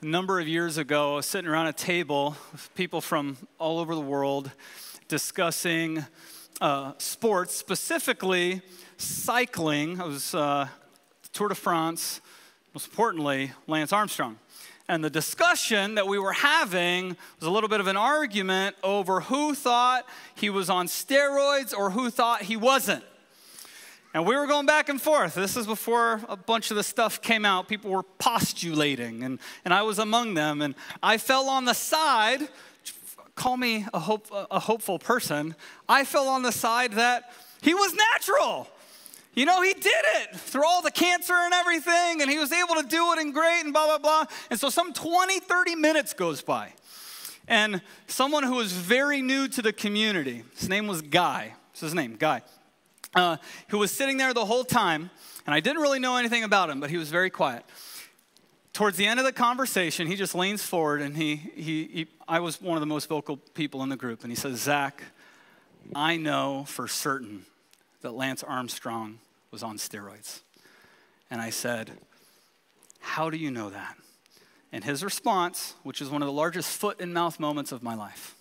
a number of years ago, sitting around a table with people from all over the world discussing uh, sports, specifically cycling. I was uh, Tour de France, most importantly, Lance Armstrong. And the discussion that we were having was a little bit of an argument over who thought he was on steroids or who thought he wasn't. And we were going back and forth. This is before a bunch of the stuff came out. People were postulating, and, and I was among them. And I fell on the side, call me a, hope, a hopeful person. I fell on the side that he was natural. You know, he did it through all the cancer and everything, and he was able to do it and great and blah, blah, blah. And so some 20, 30 minutes goes by. And someone who was very new to the community, his name was Guy. What's his name? Guy uh, who was sitting there the whole time, and I didn't really know anything about him, but he was very quiet. Towards the end of the conversation, he just leans forward, and he, he, he I was one of the most vocal people in the group, and he says, Zach, I know for certain that Lance Armstrong was on steroids. And I said, How do you know that? And his response, which is one of the largest foot and mouth moments of my life,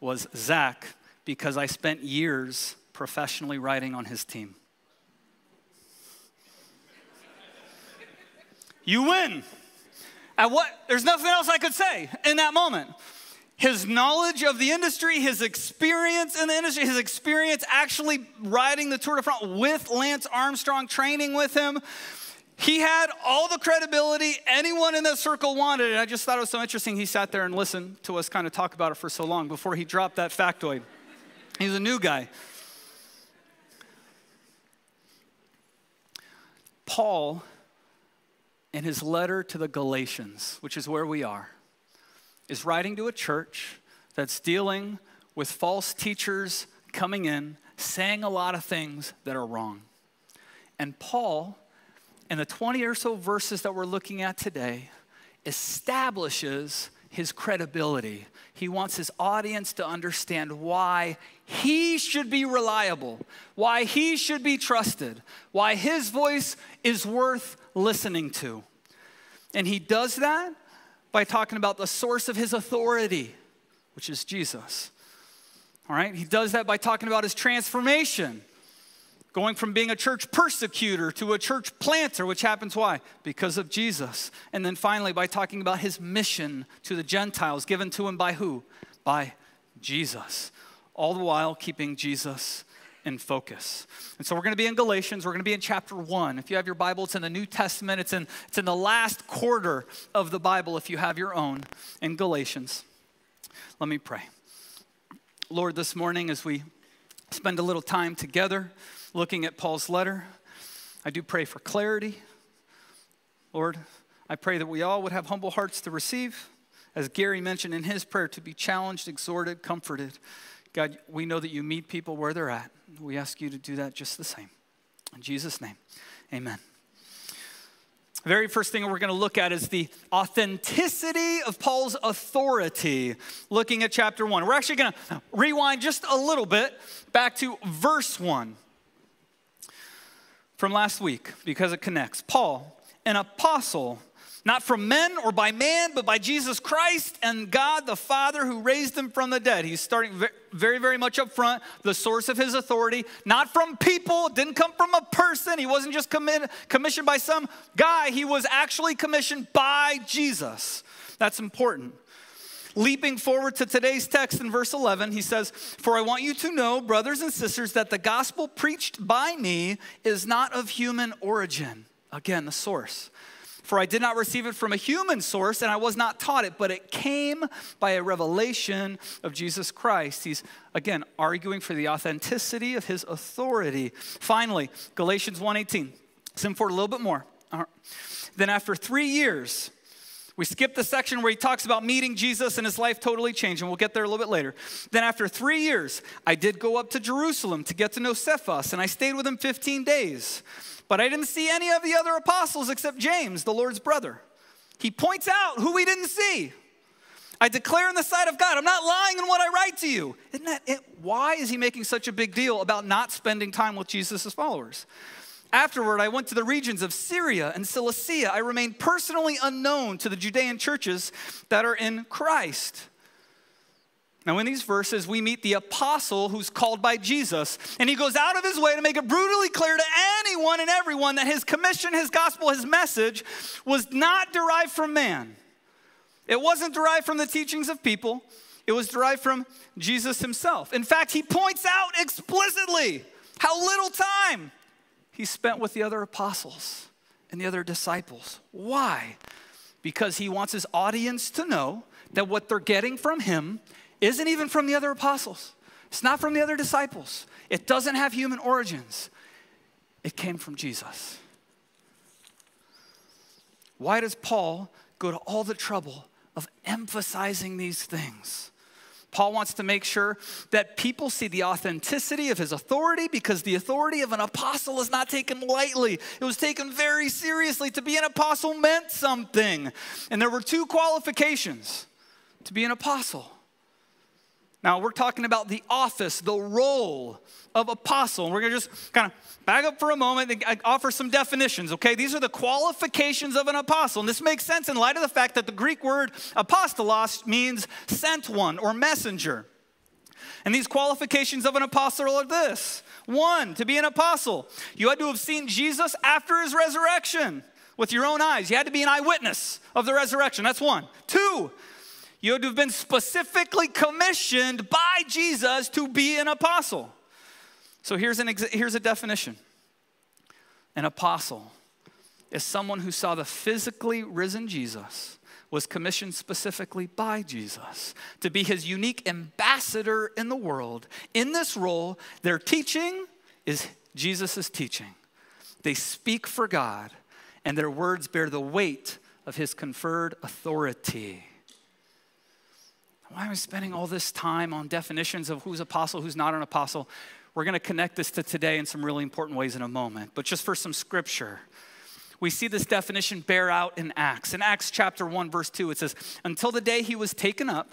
was Zach, because I spent years professionally riding on his team. You win. At what? There's nothing else I could say in that moment. His knowledge of the industry, his experience in the industry, his experience actually riding the Tour de France with Lance Armstrong, training with him. He had all the credibility anyone in that circle wanted. And I just thought it was so interesting. He sat there and listened to us kind of talk about it for so long before he dropped that factoid. He's a new guy. Paul, in his letter to the Galatians, which is where we are, is writing to a church that's dealing with false teachers coming in, saying a lot of things that are wrong. And Paul, in the 20 or so verses that we're looking at today, establishes his credibility. He wants his audience to understand why he should be reliable, why he should be trusted, why his voice is worth listening to. And he does that by talking about the source of his authority, which is Jesus. All right? He does that by talking about his transformation, going from being a church persecutor to a church planter, which happens why? Because of Jesus. And then finally, by talking about his mission to the Gentiles, given to him by who? By Jesus. All the while keeping Jesus in focus. And so we're going to be in Galatians. We're going to be in chapter one. If you have your Bible, it's in the New Testament. It's in, it's in the last quarter of the Bible if you have your own in Galatians. Let me pray. Lord, this morning as we spend a little time together, looking at Paul's letter. I do pray for clarity. Lord, I pray that we all would have humble hearts to receive. As Gary mentioned in his prayer, to be challenged, exhorted, comforted. God, we know that you meet people where they're at. We ask you to do that just the same. In Jesus' name, amen. The very first thing we're going to look at is the authenticity of Paul's authority, looking at chapter one. We're actually going to rewind just a little bit back to verse one from last week because it connects. Paul, an apostle, not from men or by man, but by Jesus Christ and God the Father who raised him from the dead. He's starting very, very much up front, the source of his authority, not from people, didn't come from a person. He wasn't just commissioned by some guy, he was actually commissioned by Jesus. That's important. Leaping forward to today's text in verse 11, he says, For I want you to know, brothers and sisters, that the gospel preached by me is not of human origin. Again, the source. For I did not receive it from a human source, and I was not taught it, but it came by a revelation of Jesus Christ. He's, again, arguing for the authenticity of his authority. Finally, Galatians 1.18. Sim for a little bit more. Uh-huh. Then after three years, we skip the section where he talks about meeting Jesus and his life totally changed, and we'll get there a little bit later. Then, after three years, I did go up to Jerusalem to get to know Cephas, and I stayed with him 15 days. But I didn't see any of the other apostles except James, the Lord's brother. He points out who we didn't see. I declare in the sight of God, I'm not lying in what I write to you. Isn't that it? Why is he making such a big deal about not spending time with Jesus' followers? Afterward, I went to the regions of Syria and Cilicia. I remained personally unknown to the Judean churches that are in Christ. Now, in these verses, we meet the apostle who's called by Jesus, and he goes out of his way to make it brutally clear to anyone and everyone that his commission, his gospel, his message was not derived from man. It wasn't derived from the teachings of people, it was derived from Jesus himself. In fact, he points out explicitly how little time he spent with the other apostles and the other disciples. Why? Because he wants his audience to know that what they're getting from him isn't even from the other apostles, it's not from the other disciples, it doesn't have human origins. It came from Jesus. Why does Paul go to all the trouble of emphasizing these things? Paul wants to make sure that people see the authenticity of his authority because the authority of an apostle is not taken lightly. It was taken very seriously. To be an apostle meant something. And there were two qualifications to be an apostle. Now, we're talking about the office, the role of apostle. And we're going to just kind of back up for a moment and offer some definitions, okay? These are the qualifications of an apostle. And this makes sense in light of the fact that the Greek word apostolos means sent one or messenger. And these qualifications of an apostle are this one, to be an apostle, you had to have seen Jesus after his resurrection with your own eyes. You had to be an eyewitness of the resurrection. That's one. Two, you had have been specifically commissioned by Jesus to be an apostle. So here's, an ex- here's a definition an apostle is someone who saw the physically risen Jesus, was commissioned specifically by Jesus to be his unique ambassador in the world. In this role, their teaching is Jesus' teaching. They speak for God, and their words bear the weight of his conferred authority. Why am I spending all this time on definitions of who's apostle, who's not an apostle? We're going to connect this to today in some really important ways in a moment. But just for some scripture, we see this definition bear out in Acts. In Acts chapter 1, verse 2, it says, Until the day he was taken up,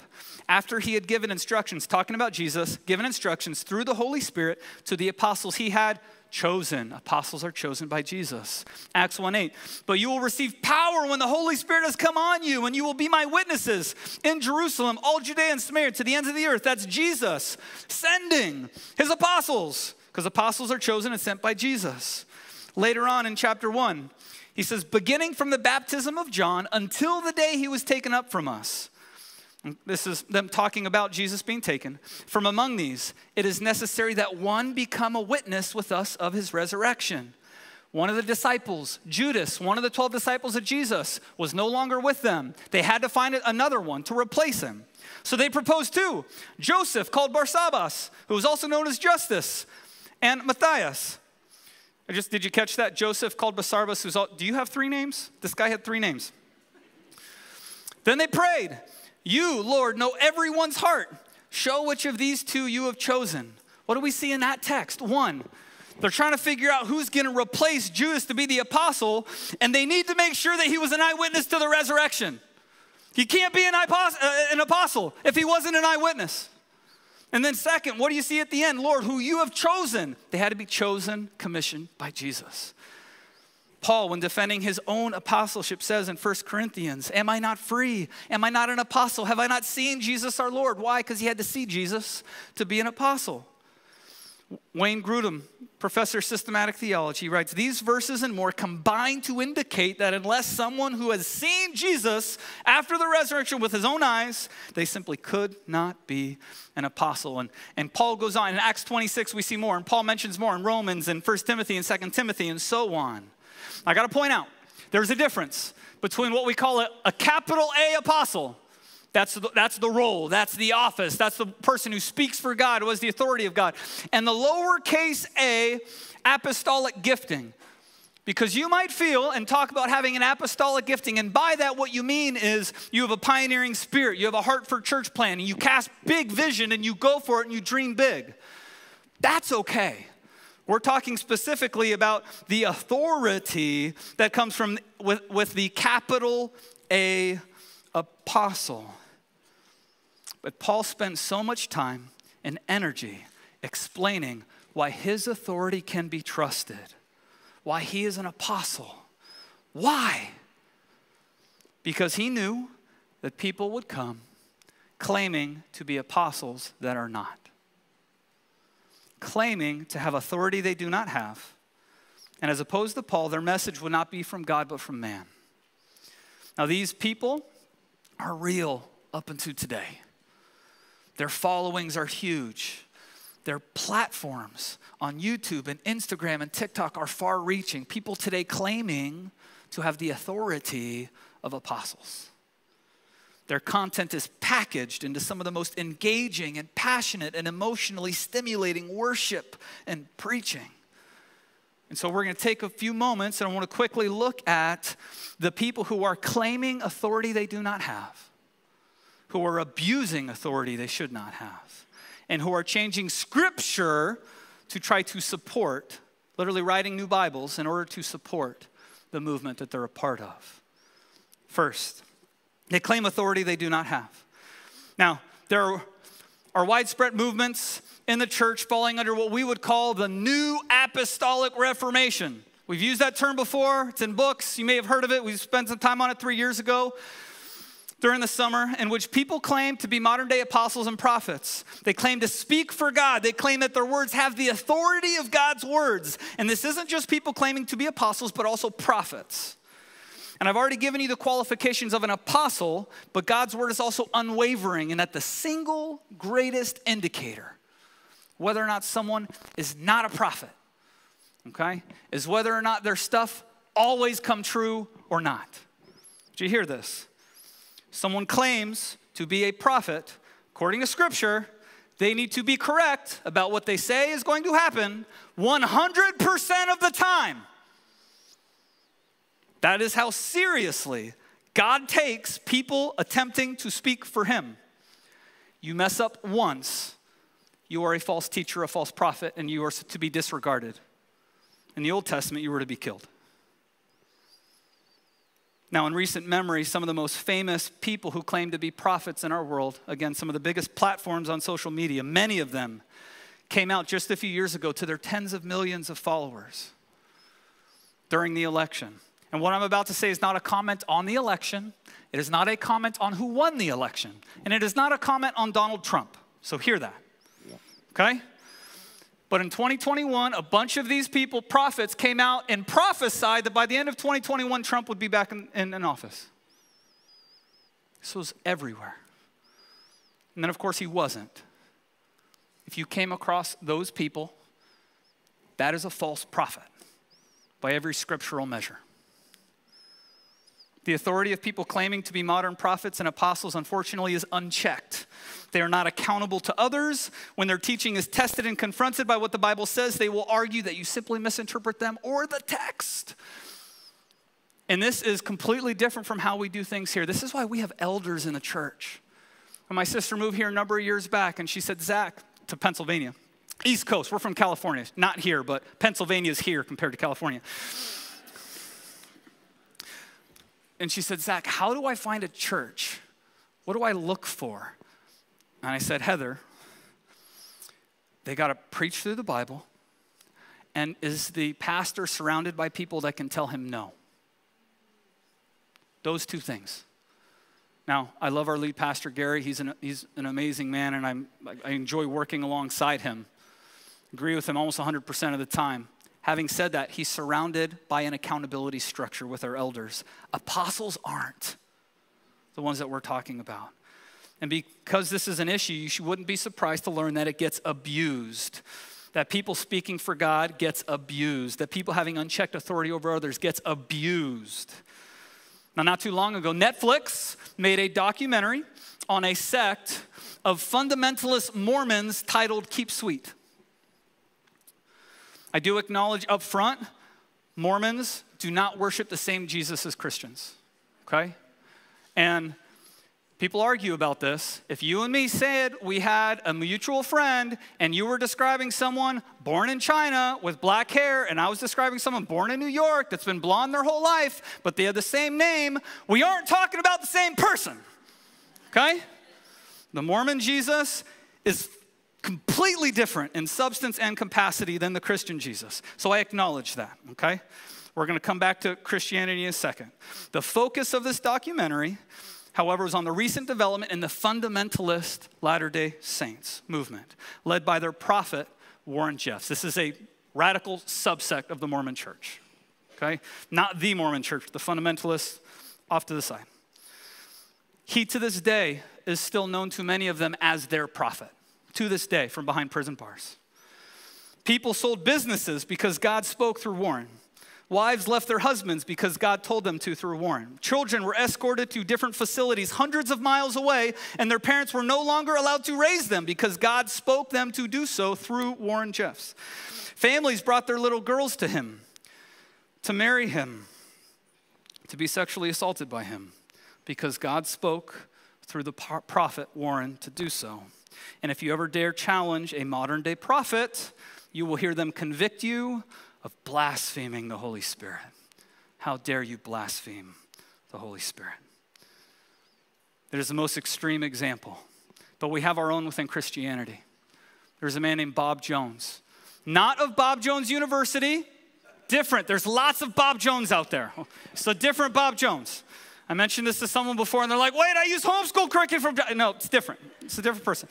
after he had given instructions, talking about Jesus, given instructions through the Holy Spirit to the apostles he had chosen. Apostles are chosen by Jesus. Acts 1 8. But you will receive power when the Holy Spirit has come on you, and you will be my witnesses in Jerusalem, all Judea and Samaria, to the ends of the earth. That's Jesus sending his apostles, because apostles are chosen and sent by Jesus. Later on in chapter 1, he says, beginning from the baptism of John until the day he was taken up from us. This is them talking about Jesus being taken. From among these, it is necessary that one become a witness with us of his resurrection. One of the disciples, Judas, one of the 12 disciples of Jesus, was no longer with them. They had to find another one to replace him. So they proposed two Joseph, called Barsabbas, who was also known as Justus, and Matthias. I just did you catch that? Joseph called Barsabbas, who's all, do you have three names? This guy had three names. Then they prayed. You, Lord, know everyone's heart. Show which of these two you have chosen. What do we see in that text? One, they're trying to figure out who's going to replace Judas to be the apostle, and they need to make sure that he was an eyewitness to the resurrection. He can't be an, uh, apostle if he wasn't an eyewitness. And then, second, what do you see at the end? Lord, who you have chosen. They had to be chosen, commissioned by Jesus. Paul, when defending his own apostleship, says in 1 Corinthians, Am I not free? Am I not an apostle? Have I not seen Jesus our Lord? Why? Because he had to see Jesus to be an apostle. Wayne Grudem, professor of systematic theology, writes These verses and more combine to indicate that unless someone who has seen Jesus after the resurrection with his own eyes, they simply could not be an apostle. And, and Paul goes on in Acts 26, we see more, and Paul mentions more in Romans and 1 Timothy and 2 Timothy and so on. I got to point out there's a difference between what we call a, a capital A apostle. That's the, that's the role, that's the office, that's the person who speaks for God, who has the authority of God. And the lowercase a apostolic gifting. Because you might feel and talk about having an apostolic gifting, and by that, what you mean is you have a pioneering spirit, you have a heart for church planning, you cast big vision and you go for it and you dream big. That's okay. We're talking specifically about the authority that comes from with, with the capital A apostle. But Paul spent so much time and energy explaining why his authority can be trusted, why he is an apostle. Why? Because he knew that people would come claiming to be apostles that are not, claiming to have authority they do not have. And as opposed to Paul, their message would not be from God but from man. Now, these people are real up until today. Their followings are huge. Their platforms on YouTube and Instagram and TikTok are far reaching. People today claiming to have the authority of apostles. Their content is packaged into some of the most engaging and passionate and emotionally stimulating worship and preaching. And so we're going to take a few moments and I want to quickly look at the people who are claiming authority they do not have, who are abusing authority they should not have, and who are changing scripture to try to support, literally writing new Bibles in order to support the movement that they're a part of. First, they claim authority they do not have. Now, there are widespread movements in the church falling under what we would call the New Apostolic Reformation. We've used that term before, it's in books. You may have heard of it. We spent some time on it three years ago during the summer, in which people claim to be modern day apostles and prophets. They claim to speak for God. They claim that their words have the authority of God's words. And this isn't just people claiming to be apostles, but also prophets. And I've already given you the qualifications of an apostle, but God's word is also unwavering and that the single greatest indicator whether or not someone is not a prophet, okay, is whether or not their stuff always come true or not. Did you hear this? Someone claims to be a prophet, according to scripture, they need to be correct about what they say is going to happen 100% of the time. That is how seriously God takes people attempting to speak for Him. You mess up once, you are a false teacher, a false prophet, and you are to be disregarded. In the Old Testament, you were to be killed. Now, in recent memory, some of the most famous people who claim to be prophets in our world, again, some of the biggest platforms on social media, many of them came out just a few years ago to their tens of millions of followers during the election and what I'm about to say is not a comment on the election. It is not a comment on who won the election. And it is not a comment on Donald Trump. So hear that. Okay? But in 2021, a bunch of these people, prophets, came out and prophesied that by the end of 2021, Trump would be back in, in, in office. This was everywhere. And then, of course, he wasn't. If you came across those people, that is a false prophet by every scriptural measure. The authority of people claiming to be modern prophets and apostles, unfortunately, is unchecked. They are not accountable to others. When their teaching is tested and confronted by what the Bible says, they will argue that you simply misinterpret them or the text. And this is completely different from how we do things here. This is why we have elders in the church. When my sister moved here a number of years back, and she said, Zach, to Pennsylvania, East Coast, we're from California, not here, but Pennsylvania is here compared to California. And she said, Zach, how do I find a church? What do I look for? And I said, Heather, they got to preach through the Bible. And is the pastor surrounded by people that can tell him no? Those two things. Now, I love our lead pastor, Gary. He's an, he's an amazing man, and I'm, I enjoy working alongside him. Agree with him almost 100% of the time. Having said that, he's surrounded by an accountability structure with our elders. Apostles aren't the ones that we're talking about. And because this is an issue, you wouldn't be surprised to learn that it gets abused. That people speaking for God gets abused. That people having unchecked authority over others gets abused. Now, not too long ago, Netflix made a documentary on a sect of fundamentalist Mormons titled Keep Sweet. I do acknowledge up front, Mormons do not worship the same Jesus as Christians, okay? And people argue about this. If you and me said we had a mutual friend and you were describing someone born in China with black hair, and I was describing someone born in New York that's been blonde their whole life, but they have the same name, we aren't talking about the same person, okay? The Mormon Jesus is completely different in substance and capacity than the Christian Jesus. So I acknowledge that, okay? We're going to come back to Christianity in a second. The focus of this documentary, however, is on the recent development in the fundamentalist Latter day Saints movement, led by their prophet, Warren Jeffs. This is a radical subsect of the Mormon church, okay? Not the Mormon church, the fundamentalists off to the side. He, to this day, is still known to many of them as their prophet, to this day, from behind prison bars. People sold businesses because God spoke through Warren. Wives left their husbands because God told them to through Warren. Children were escorted to different facilities hundreds of miles away, and their parents were no longer allowed to raise them because God spoke them to do so through Warren Jeffs. Families brought their little girls to him to marry him, to be sexually assaulted by him, because God spoke through the prophet Warren to do so. And if you ever dare challenge a modern day prophet, you will hear them convict you of blaspheming the Holy Spirit. How dare you blaspheme the Holy Spirit? It is the most extreme example, but we have our own within Christianity. There's a man named Bob Jones, not of Bob Jones University, different. There's lots of Bob Jones out there. It's a different Bob Jones. I mentioned this to someone before, and they're like, wait, I use homeschool curriculum from. No, it's different. It's a different person.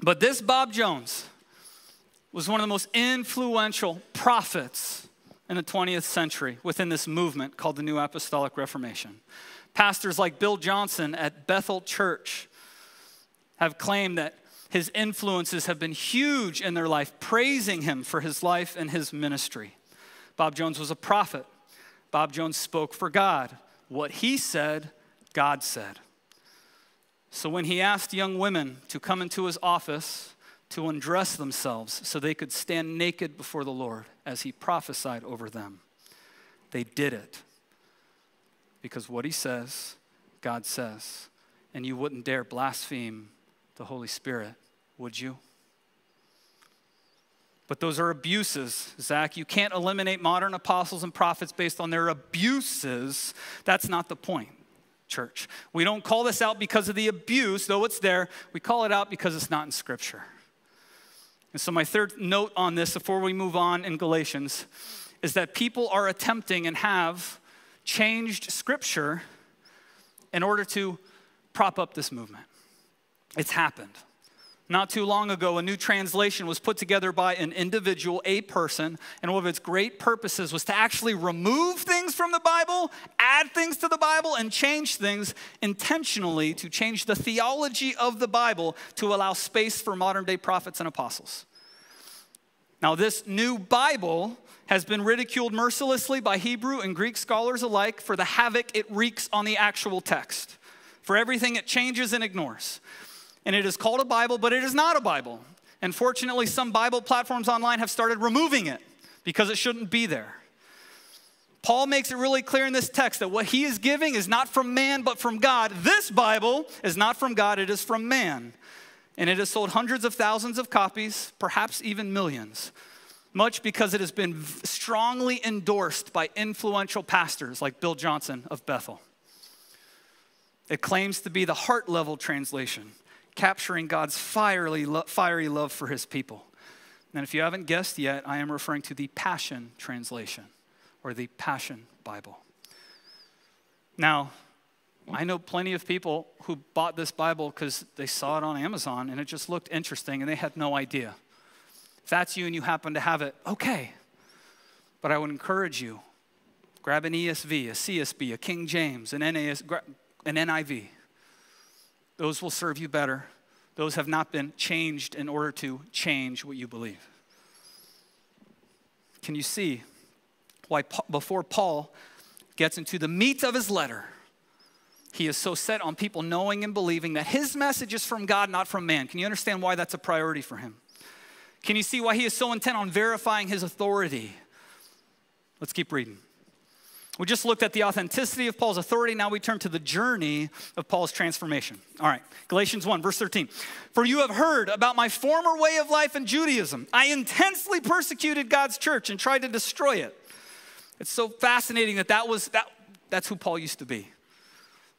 But this Bob Jones was one of the most influential prophets in the 20th century within this movement called the New Apostolic Reformation. Pastors like Bill Johnson at Bethel Church have claimed that his influences have been huge in their life, praising him for his life and his ministry. Bob Jones was a prophet. Bob Jones spoke for God. What he said, God said. So when he asked young women to come into his office to undress themselves so they could stand naked before the Lord as he prophesied over them. They did it because what he says, God says. And you wouldn't dare blaspheme the Holy Spirit, would you? But those are abuses, Zach. You can't eliminate modern apostles and prophets based on their abuses. That's not the point, church. We don't call this out because of the abuse, though it's there. We call it out because it's not in Scripture. And so, my third note on this before we move on in Galatians is that people are attempting and have changed scripture in order to prop up this movement. It's happened. Not too long ago, a new translation was put together by an individual, a person, and one of its great purposes was to actually remove things from the Bible, add things to the Bible, and change things intentionally to change the theology of the Bible to allow space for modern day prophets and apostles. Now, this new Bible has been ridiculed mercilessly by Hebrew and Greek scholars alike for the havoc it wreaks on the actual text, for everything it changes and ignores and it is called a Bible, but it is not a Bible. And fortunately, some Bible platforms online have started removing it because it shouldn't be there. Paul makes it really clear in this text that what he is giving is not from man, but from God. This Bible is not from God, it is from man. And it has sold hundreds of thousands of copies, perhaps even millions, much because it has been strongly endorsed by influential pastors like Bill Johnson of Bethel. It claims to be the heart level translation capturing God's fiery, fiery love for his people. And if you haven't guessed yet, I am referring to the Passion Translation or the Passion Bible. Now, I know plenty of people who bought this Bible because they saw it on Amazon and it just looked interesting and they had no idea. If that's you and you happen to have it, okay. But I would encourage you grab an ESV, a CSB, a King James, an, NAS, an NIV. Those will serve you better. Those have not been changed in order to change what you believe. Can you see why, before Paul gets into the meat of his letter, he is so set on people knowing and believing that his message is from God, not from man? Can you understand why that's a priority for him? Can you see why he is so intent on verifying his authority? Let's keep reading. We just looked at the authenticity of Paul's authority. Now we turn to the journey of Paul's transformation. All right, Galatians 1, verse 13. For you have heard about my former way of life in Judaism. I intensely persecuted God's church and tried to destroy it. It's so fascinating that that was that, that's who Paul used to be.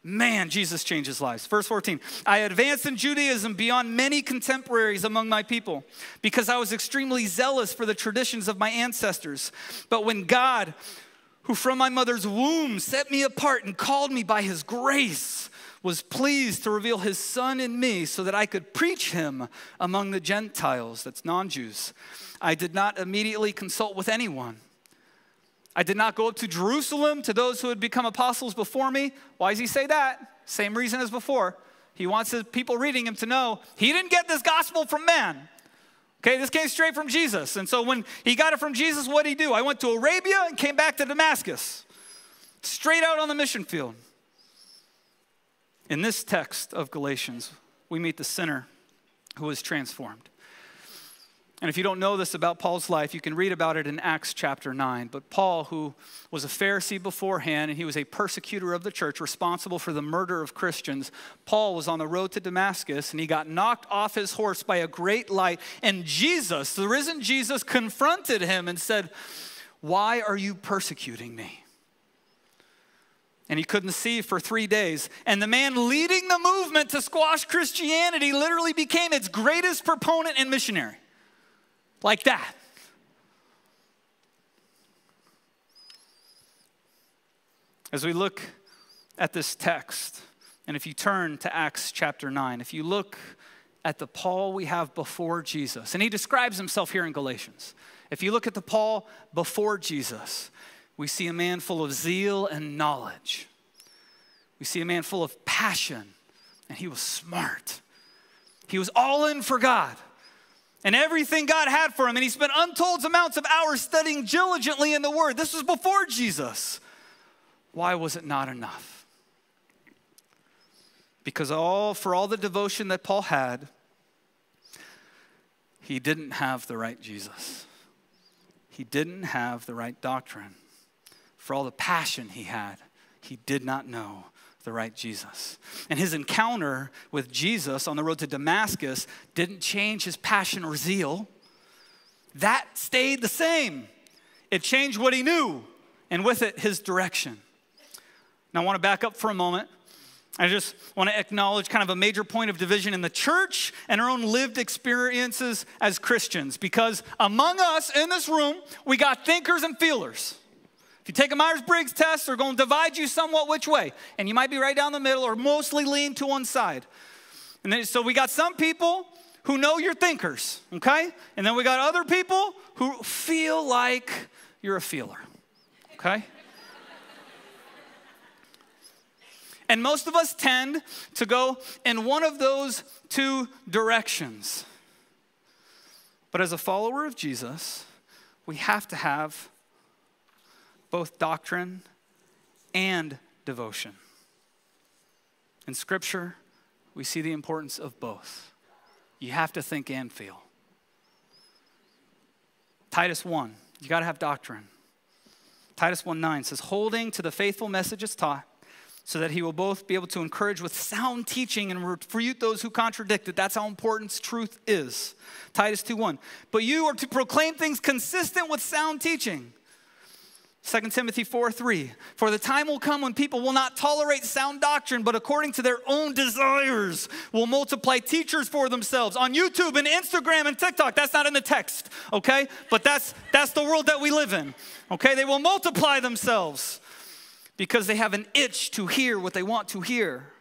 Man, Jesus changes lives. Verse 14 I advanced in Judaism beyond many contemporaries among my people because I was extremely zealous for the traditions of my ancestors. But when God, who from my mother's womb set me apart and called me by his grace, was pleased to reveal his son in me so that I could preach him among the Gentiles, that's non Jews, I did not immediately consult with anyone I did not go up to Jerusalem to those who had become apostles before me. Why does he say that? Same reason as before. He wants his people reading him to know he didn't get this gospel from man. Okay, this came straight from Jesus. And so when he got it from Jesus, what did he do? I went to Arabia and came back to Damascus, straight out on the mission field. In this text of Galatians, we meet the sinner who is transformed. And if you don't know this about Paul's life, you can read about it in Acts chapter 9. But Paul, who was a Pharisee beforehand, and he was a persecutor of the church, responsible for the murder of Christians, Paul was on the road to Damascus and he got knocked off his horse by a great light. And Jesus, the risen Jesus, confronted him and said, Why are you persecuting me? And he couldn't see for three days. And the man leading the movement to squash Christianity literally became its greatest proponent and missionary like that. As we look at this text, and if you turn to Acts chapter 9, if you look at the Paul we have before Jesus, and he describes himself here in Galatians. If you look at the Paul before Jesus, we see a man full of zeal and knowledge. We see a man full of passion, and he was smart. He was all in for God and everything God had for him. And he spent untold amounts of hours studying diligently in the Word. This was before Jesus. Why was it not enough? Because all for all the devotion that Paul had, he didn't have the right Jesus. He didn't have the right doctrine. For all the passion he had, he did not know the right Jesus. And his encounter with Jesus on the road to Damascus didn't change his passion or zeal. That stayed the same. It changed what he knew, and with it, his direction. Now, I want to back up for a moment. I just want to acknowledge kind of a major point of division in the church and our own lived experiences as Christians. Because among us in this room, we got thinkers and feelers. If you take a Myers Briggs test, they're going to divide you somewhat which way. And you might be right down the middle or mostly lean to one side. And then, so we got some people who know you're thinkers, okay? And then we got other people who feel like you're a feeler, okay? and most of us tend to go in one of those two directions. But as a follower of Jesus, we have to have both doctrine and devotion. In Scripture, we see the importance of both. You have to think and feel. Titus 1, you got to have doctrine. Titus 1 9 says, holding to the faithful messages taught, so that he will both be able to encourage with sound teaching and refute those who contradict it. That's how important truth is. Titus 2 1. But you are to proclaim things consistent with sound teaching 2 Timothy 4 3. For the time will come when people will not tolerate sound doctrine, but according to their own desires will multiply teachers for themselves on YouTube and Instagram and TikTok. That's not in the text, okay? But that's that's the world that we live in. Okay? They will multiply themselves because they have an itch to hear what they want to hear.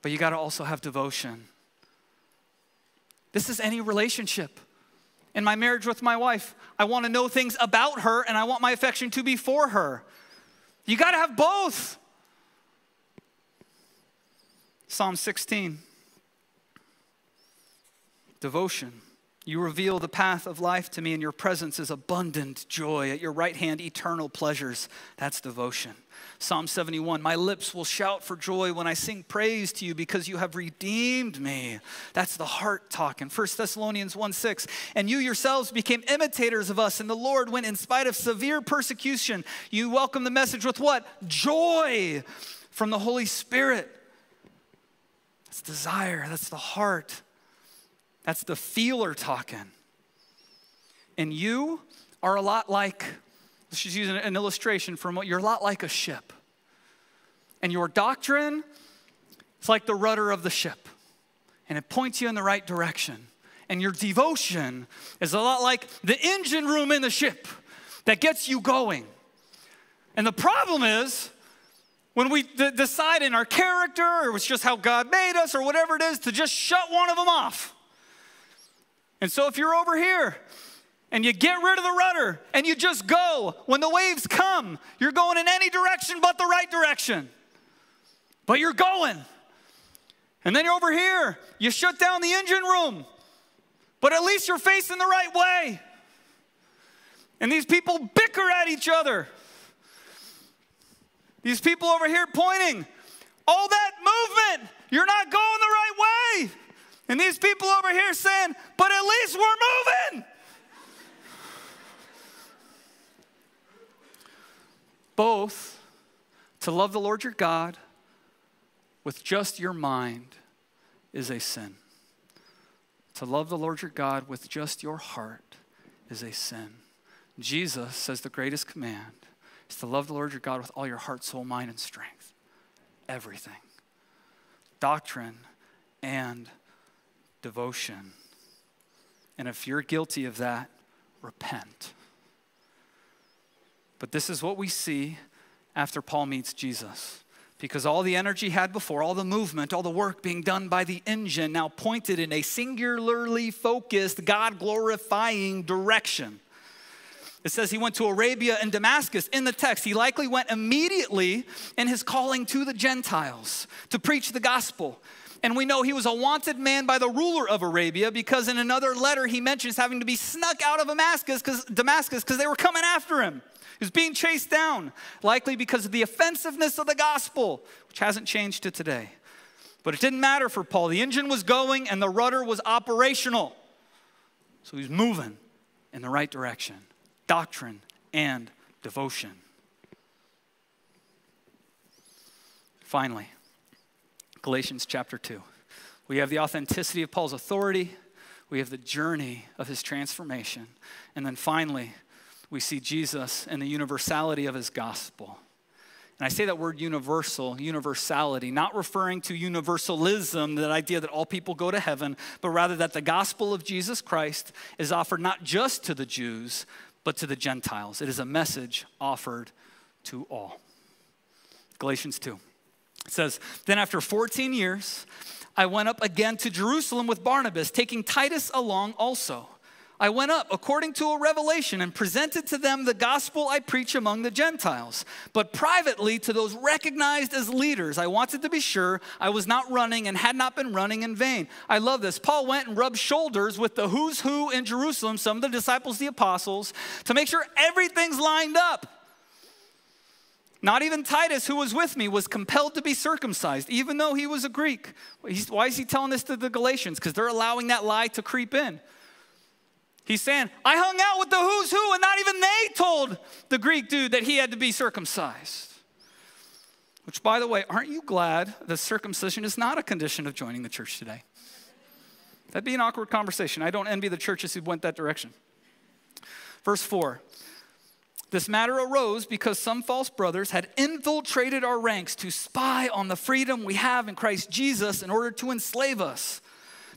But you got to also have devotion. This is any relationship in my marriage with my wife. I want to know things about her and I want my affection to be for her. You got to have both. Psalm 16 Devotion. You reveal the path of life to me, and your presence is abundant joy. At your right hand, eternal pleasures. That's devotion. Psalm 71 My lips will shout for joy when I sing praise to you because you have redeemed me. That's the heart talking. 1 Thessalonians 1 6. And you yourselves became imitators of us and the Lord when, in spite of severe persecution, you welcomed the message with what? Joy from the Holy Spirit. That's desire, that's the heart. That's the feeler talking. And you are a lot like, just use an illustration from what you're a lot like a ship. And your doctrine it's like the rudder of the ship, and it points you in the right direction. And your devotion is a lot like the engine room in the ship that gets you going. And the problem is, when we d- decide in our character, or it's just how God made us, or whatever it is, to just shut one of them off. And so if you're over here and you get rid of the rudder and you just go, when the waves come, you're going in any direction but the right direction. But you're going. And then you're over here, you shut down the engine room, but at least you're facing the right way. And these people bicker at each other. These people over here pointing, all that movement, you're not going the right way. And these people over here saying, but at least we're moving. Both to love the Lord your God with just your mind is a sin. To love the Lord your God with just your heart is a sin. Jesus says the greatest command is to love the Lord your God with all your heart, soul, mind, and strength. Everything. Doctrine and devotion. And if you're guilty of that, repent. But this is what we see after Paul meets Jesus. Because all the energy had before, all the movement, all the work being done by the engine now pointed in a singularly focused, God glorifying direction. It says he went to Arabia and Damascus. In the text, he likely went immediately in his calling to the Gentiles to preach the gospel. And we know he was a wanted man by the ruler of Arabia because in another letter he mentions having to be snuck out of Damascus because Damascus because they were coming after him. He was being chased down, likely because of the offensiveness of the gospel, which hasn't changed to today. But it didn't matter for Paul. The engine was going and the rudder was operational. So he's moving in the right direction doctrine and devotion. Finally, Galatians chapter 2. We have the authenticity of Paul's authority, we have the journey of his transformation, and then finally, we see Jesus and the universality of his gospel. And I say that word universal, universality, not referring to universalism, that idea that all people go to heaven, but rather that the gospel of Jesus Christ is offered not just to the Jews, but to the Gentiles. It is a message offered to all. Galatians 2. It says, Then after 14 years, I went up again to Jerusalem with Barnabas, taking Titus along also. I went up according to a revelation and presented to them the gospel I preach among the Gentiles. But privately, to those recognized as leaders, I wanted to be sure I was not running and had not been running in vain. I love this. Paul went and rubbed shoulders with the who's who in Jerusalem, some of the disciples, the apostles, to make sure everything's lined up. Not even Titus, who was with me, was compelled to be circumcised, even though he was a Greek. why is he telling this to the Galatians? Because they're allowing that lie to creep in. He's saying, I hung out with the who's who, and not even they told the Greek dude that he had to be circumcised. Which, by the way, aren't you glad that circumcision is not a condition of joining the church today? That'd be an awkward conversation. I don't envy the churches who went that direction. Verse 4 This matter arose because some false brothers had infiltrated our ranks to spy on the freedom we have in Christ Jesus in order to enslave us.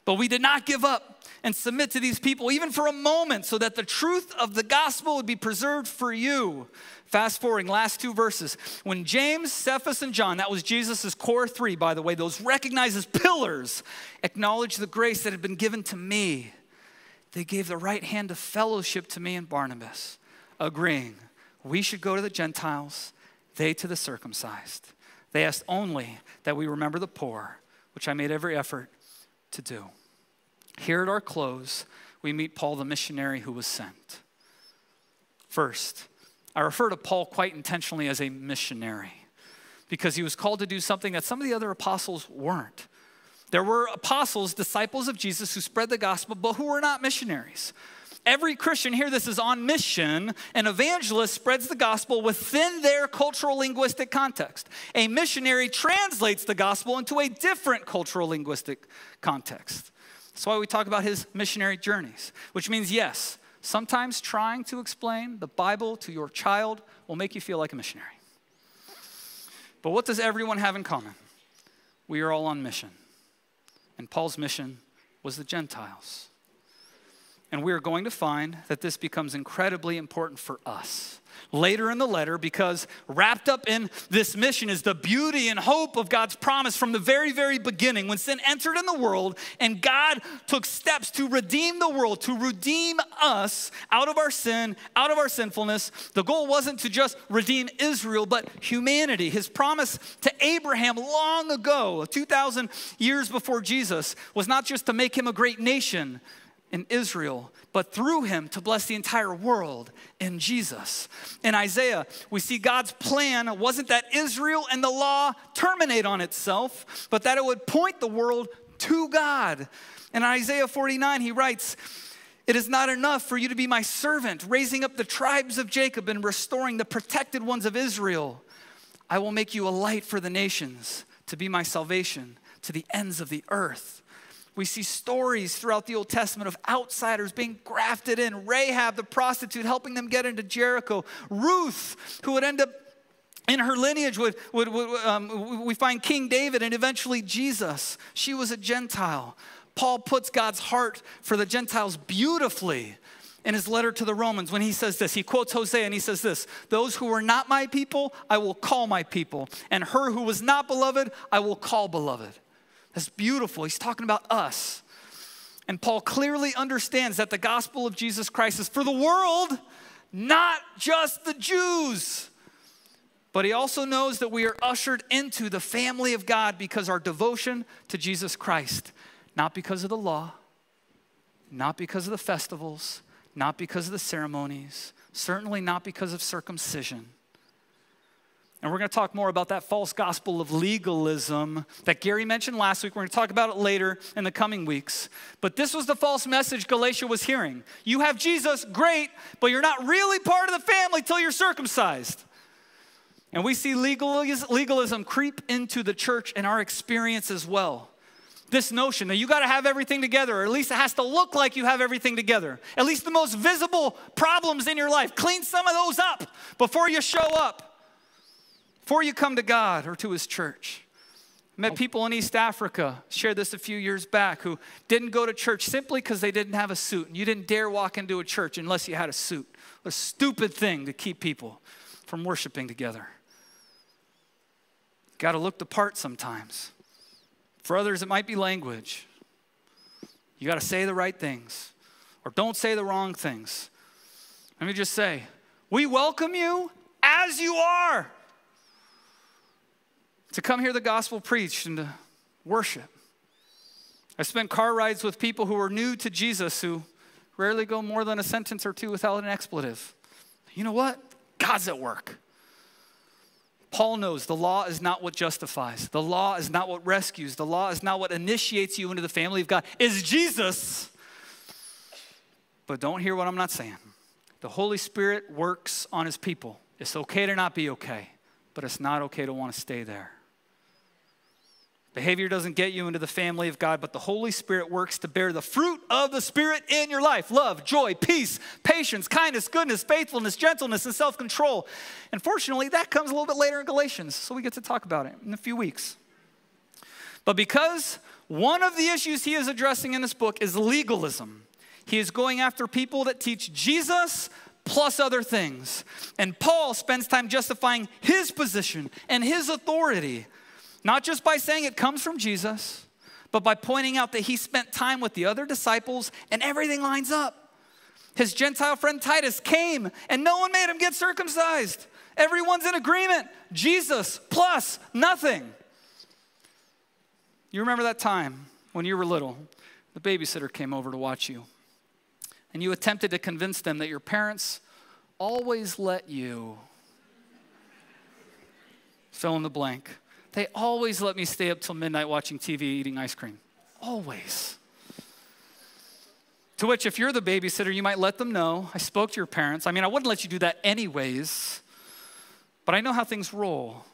But we did not give up and submit to these people, even for a moment, so that the truth of the gospel would be preserved for you. Fast forwarding, last two verses. When James, Cephas, and John, that was Jesus' core three, by the way, those recognized as pillars, acknowledged the grace that had been given to me, they gave the right hand of fellowship to me and Barnabas, agreeing we should go to the Gentiles, they to the circumcised. They asked only that we remember the poor, which I made every effort to do. Here at our close, we meet Paul the missionary who was sent. First, I refer to Paul quite intentionally as a missionary because he was called to do something that some of the other apostles weren't. There were apostles, disciples of Jesus, who spread the gospel, but who were not missionaries. Every Christian here, this is on mission. An evangelist spreads the gospel within their cultural linguistic context. A missionary translates the gospel into a different cultural linguistic context. That's why we talk about his missionary journeys, which means, yes, sometimes trying to explain the Bible to your child will make you feel like a missionary. But what does everyone have in common? We are all on mission. And Paul's mission was the Gentiles. And we are going to find that this becomes incredibly important for us later in the letter because wrapped up in this mission is the beauty and hope of God's promise from the very, very beginning when sin entered in the world and God took steps to redeem the world, to redeem us out of our sin, out of our sinfulness. The goal wasn't to just redeem Israel, but humanity. His promise to Abraham long ago, 2,000 years before Jesus, was not just to make him a great nation in Israel, but through him to bless the entire world in Jesus. In Isaiah, we see God's plan wasn't that Israel and the law terminate on itself, but that it would point the world to God. In Isaiah 49, he writes, it is not enough for you to be my servant, raising up the tribes of Jacob and restoring the protected ones of Israel. I will make you a light for the nations, to be my salvation to the ends of the earth. We see stories throughout the Old Testament of outsiders being grafted in. Rahab, the prostitute, helping them get into Jericho. Ruth, who would end up in her lineage, would, would, would um, we find King David and eventually Jesus. She was a Gentile. Paul puts God's heart for the Gentiles beautifully in his letter to the Romans when he says this. He quotes Hosea and he says this Those who were not my people, I will call my people, and her who was not beloved, I will call beloved. That's beautiful. He's talking about us. And Paul clearly understands that the gospel of Jesus Christ is for the world, not just the Jews. But he also knows that we are ushered into the family of God because our devotion to Jesus Christ, not because of the law, not because of the festivals, not because of the ceremonies, certainly not because of circumcision, and we're going to talk more about that false gospel of legalism that Gary mentioned last week. We're going to talk about it later in the coming weeks. But this was the false message Galatia was hearing. You have Jesus, great, but you're not really part of the family till you're circumcised. And we see legalism creep into the church and our experience as well. This notion that you got to have everything together, or at least it has to look like you have everything together. At least the most visible problems in your life, clean some of those up before you show up before you come to God or to His church. I met oh. people in East Africa, shared this a few years back, who didn't go to church simply because they didn't have a suit. And you didn't dare walk into a church unless you had a suit. A stupid thing to keep people from worshiping together. Got to look the part sometimes. For others, it might be language. You got to say the right things or don't say the wrong things. Let me just say, we welcome you as you are to come hear the gospel preached and to worship. I spent car rides with people who are new to Jesus who rarely go more than a sentence or two without an expletive. You know what? God's at work. Paul knows the law is not what justifies. The law is not what rescues. The law is not what initiates you into the family of God. Is Jesus. But don't hear what I'm not saying. The Holy Spirit works on his people. It's okay to not be okay, but it's not okay to want to stay there. Behavior doesn't get you into the family of God, but the Holy Spirit works to bear the fruit of the Spirit in your life love, joy, peace, patience, kindness, goodness, faithfulness, gentleness, and self control. And fortunately, that comes a little bit later in Galatians, so we get to talk about it in a few weeks. But because one of the issues he is addressing in this book is legalism, he is going after people that teach Jesus plus other things. And Paul spends time justifying his position and his authority not just by saying it comes from Jesus, but by pointing out that he spent time with the other disciples and everything lines up. His Gentile friend Titus came and no one made him get circumcised. Everyone's in agreement. Jesus plus nothing. You remember that time when you were little, the babysitter came over to watch you, and you attempted to convince them that your parents always let you fill in the blank. They always let me stay up till midnight watching TV, eating ice cream. Always. To which, if you're the babysitter, you might let them know. I spoke to your parents. I mean, I wouldn't let you do that anyways, but I know how things roll.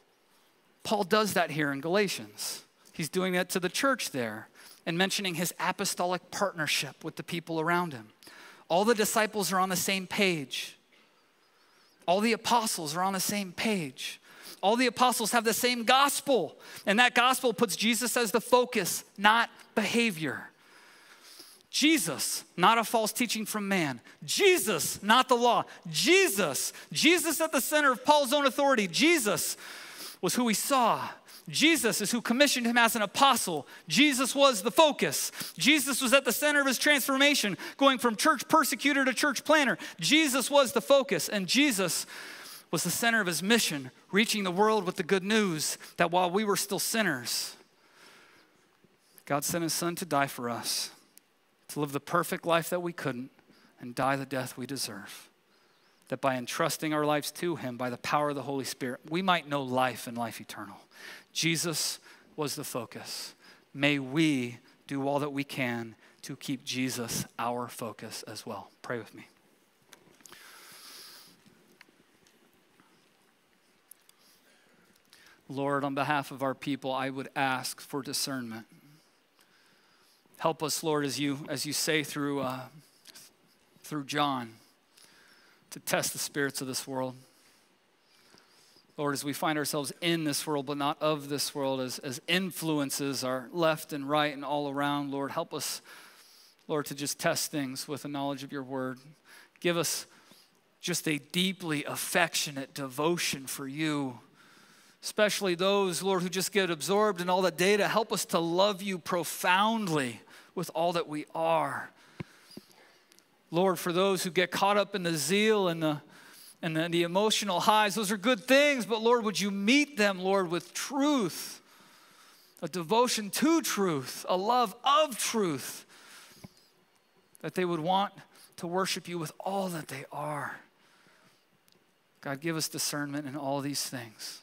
Paul does that here in Galatians. He's doing that to the church there and mentioning his apostolic partnership with the people around him. All the disciples are on the same page, all the apostles are on the same page. All the apostles have the same gospel, and that gospel puts Jesus as the focus, not behavior. Jesus, not a false teaching from man. Jesus, not the law. Jesus, Jesus at the center of Paul's own authority. Jesus was who he saw. Jesus is who commissioned him as an apostle. Jesus was the focus. Jesus was at the center of his transformation, going from church persecutor to church planner. Jesus was the focus, and Jesus was the center of his mission, reaching the world with the good news that while we were still sinners, God sent his son to die for us to live the perfect life that we couldn't and die the death we deserve. That by entrusting our lives to Him, by the power of the Holy Spirit, we might know life and life eternal. Jesus was the focus. May we do all that we can to keep Jesus our focus as well. Pray with me. Lord, on behalf of our people, I would ask for discernment. Help us, Lord, as you, as you say through, uh, through John, to test the spirits of this world. Lord, as we find ourselves in this world, but not of this world, as, as influences are left and right and all around, Lord, help us, Lord, to just test things with the knowledge of your word. Give us just a deeply affectionate devotion for you especially those, Lord, who just get absorbed in all that data. Help us to love you profoundly with all that we are. Lord, for those who get caught up in the zeal and the and the, the emotional highs, those are good things, but Lord, would you meet them, Lord, with truth, a devotion to truth, a love of truth, that they would want to worship you with all that they are. God, give us discernment in all these things.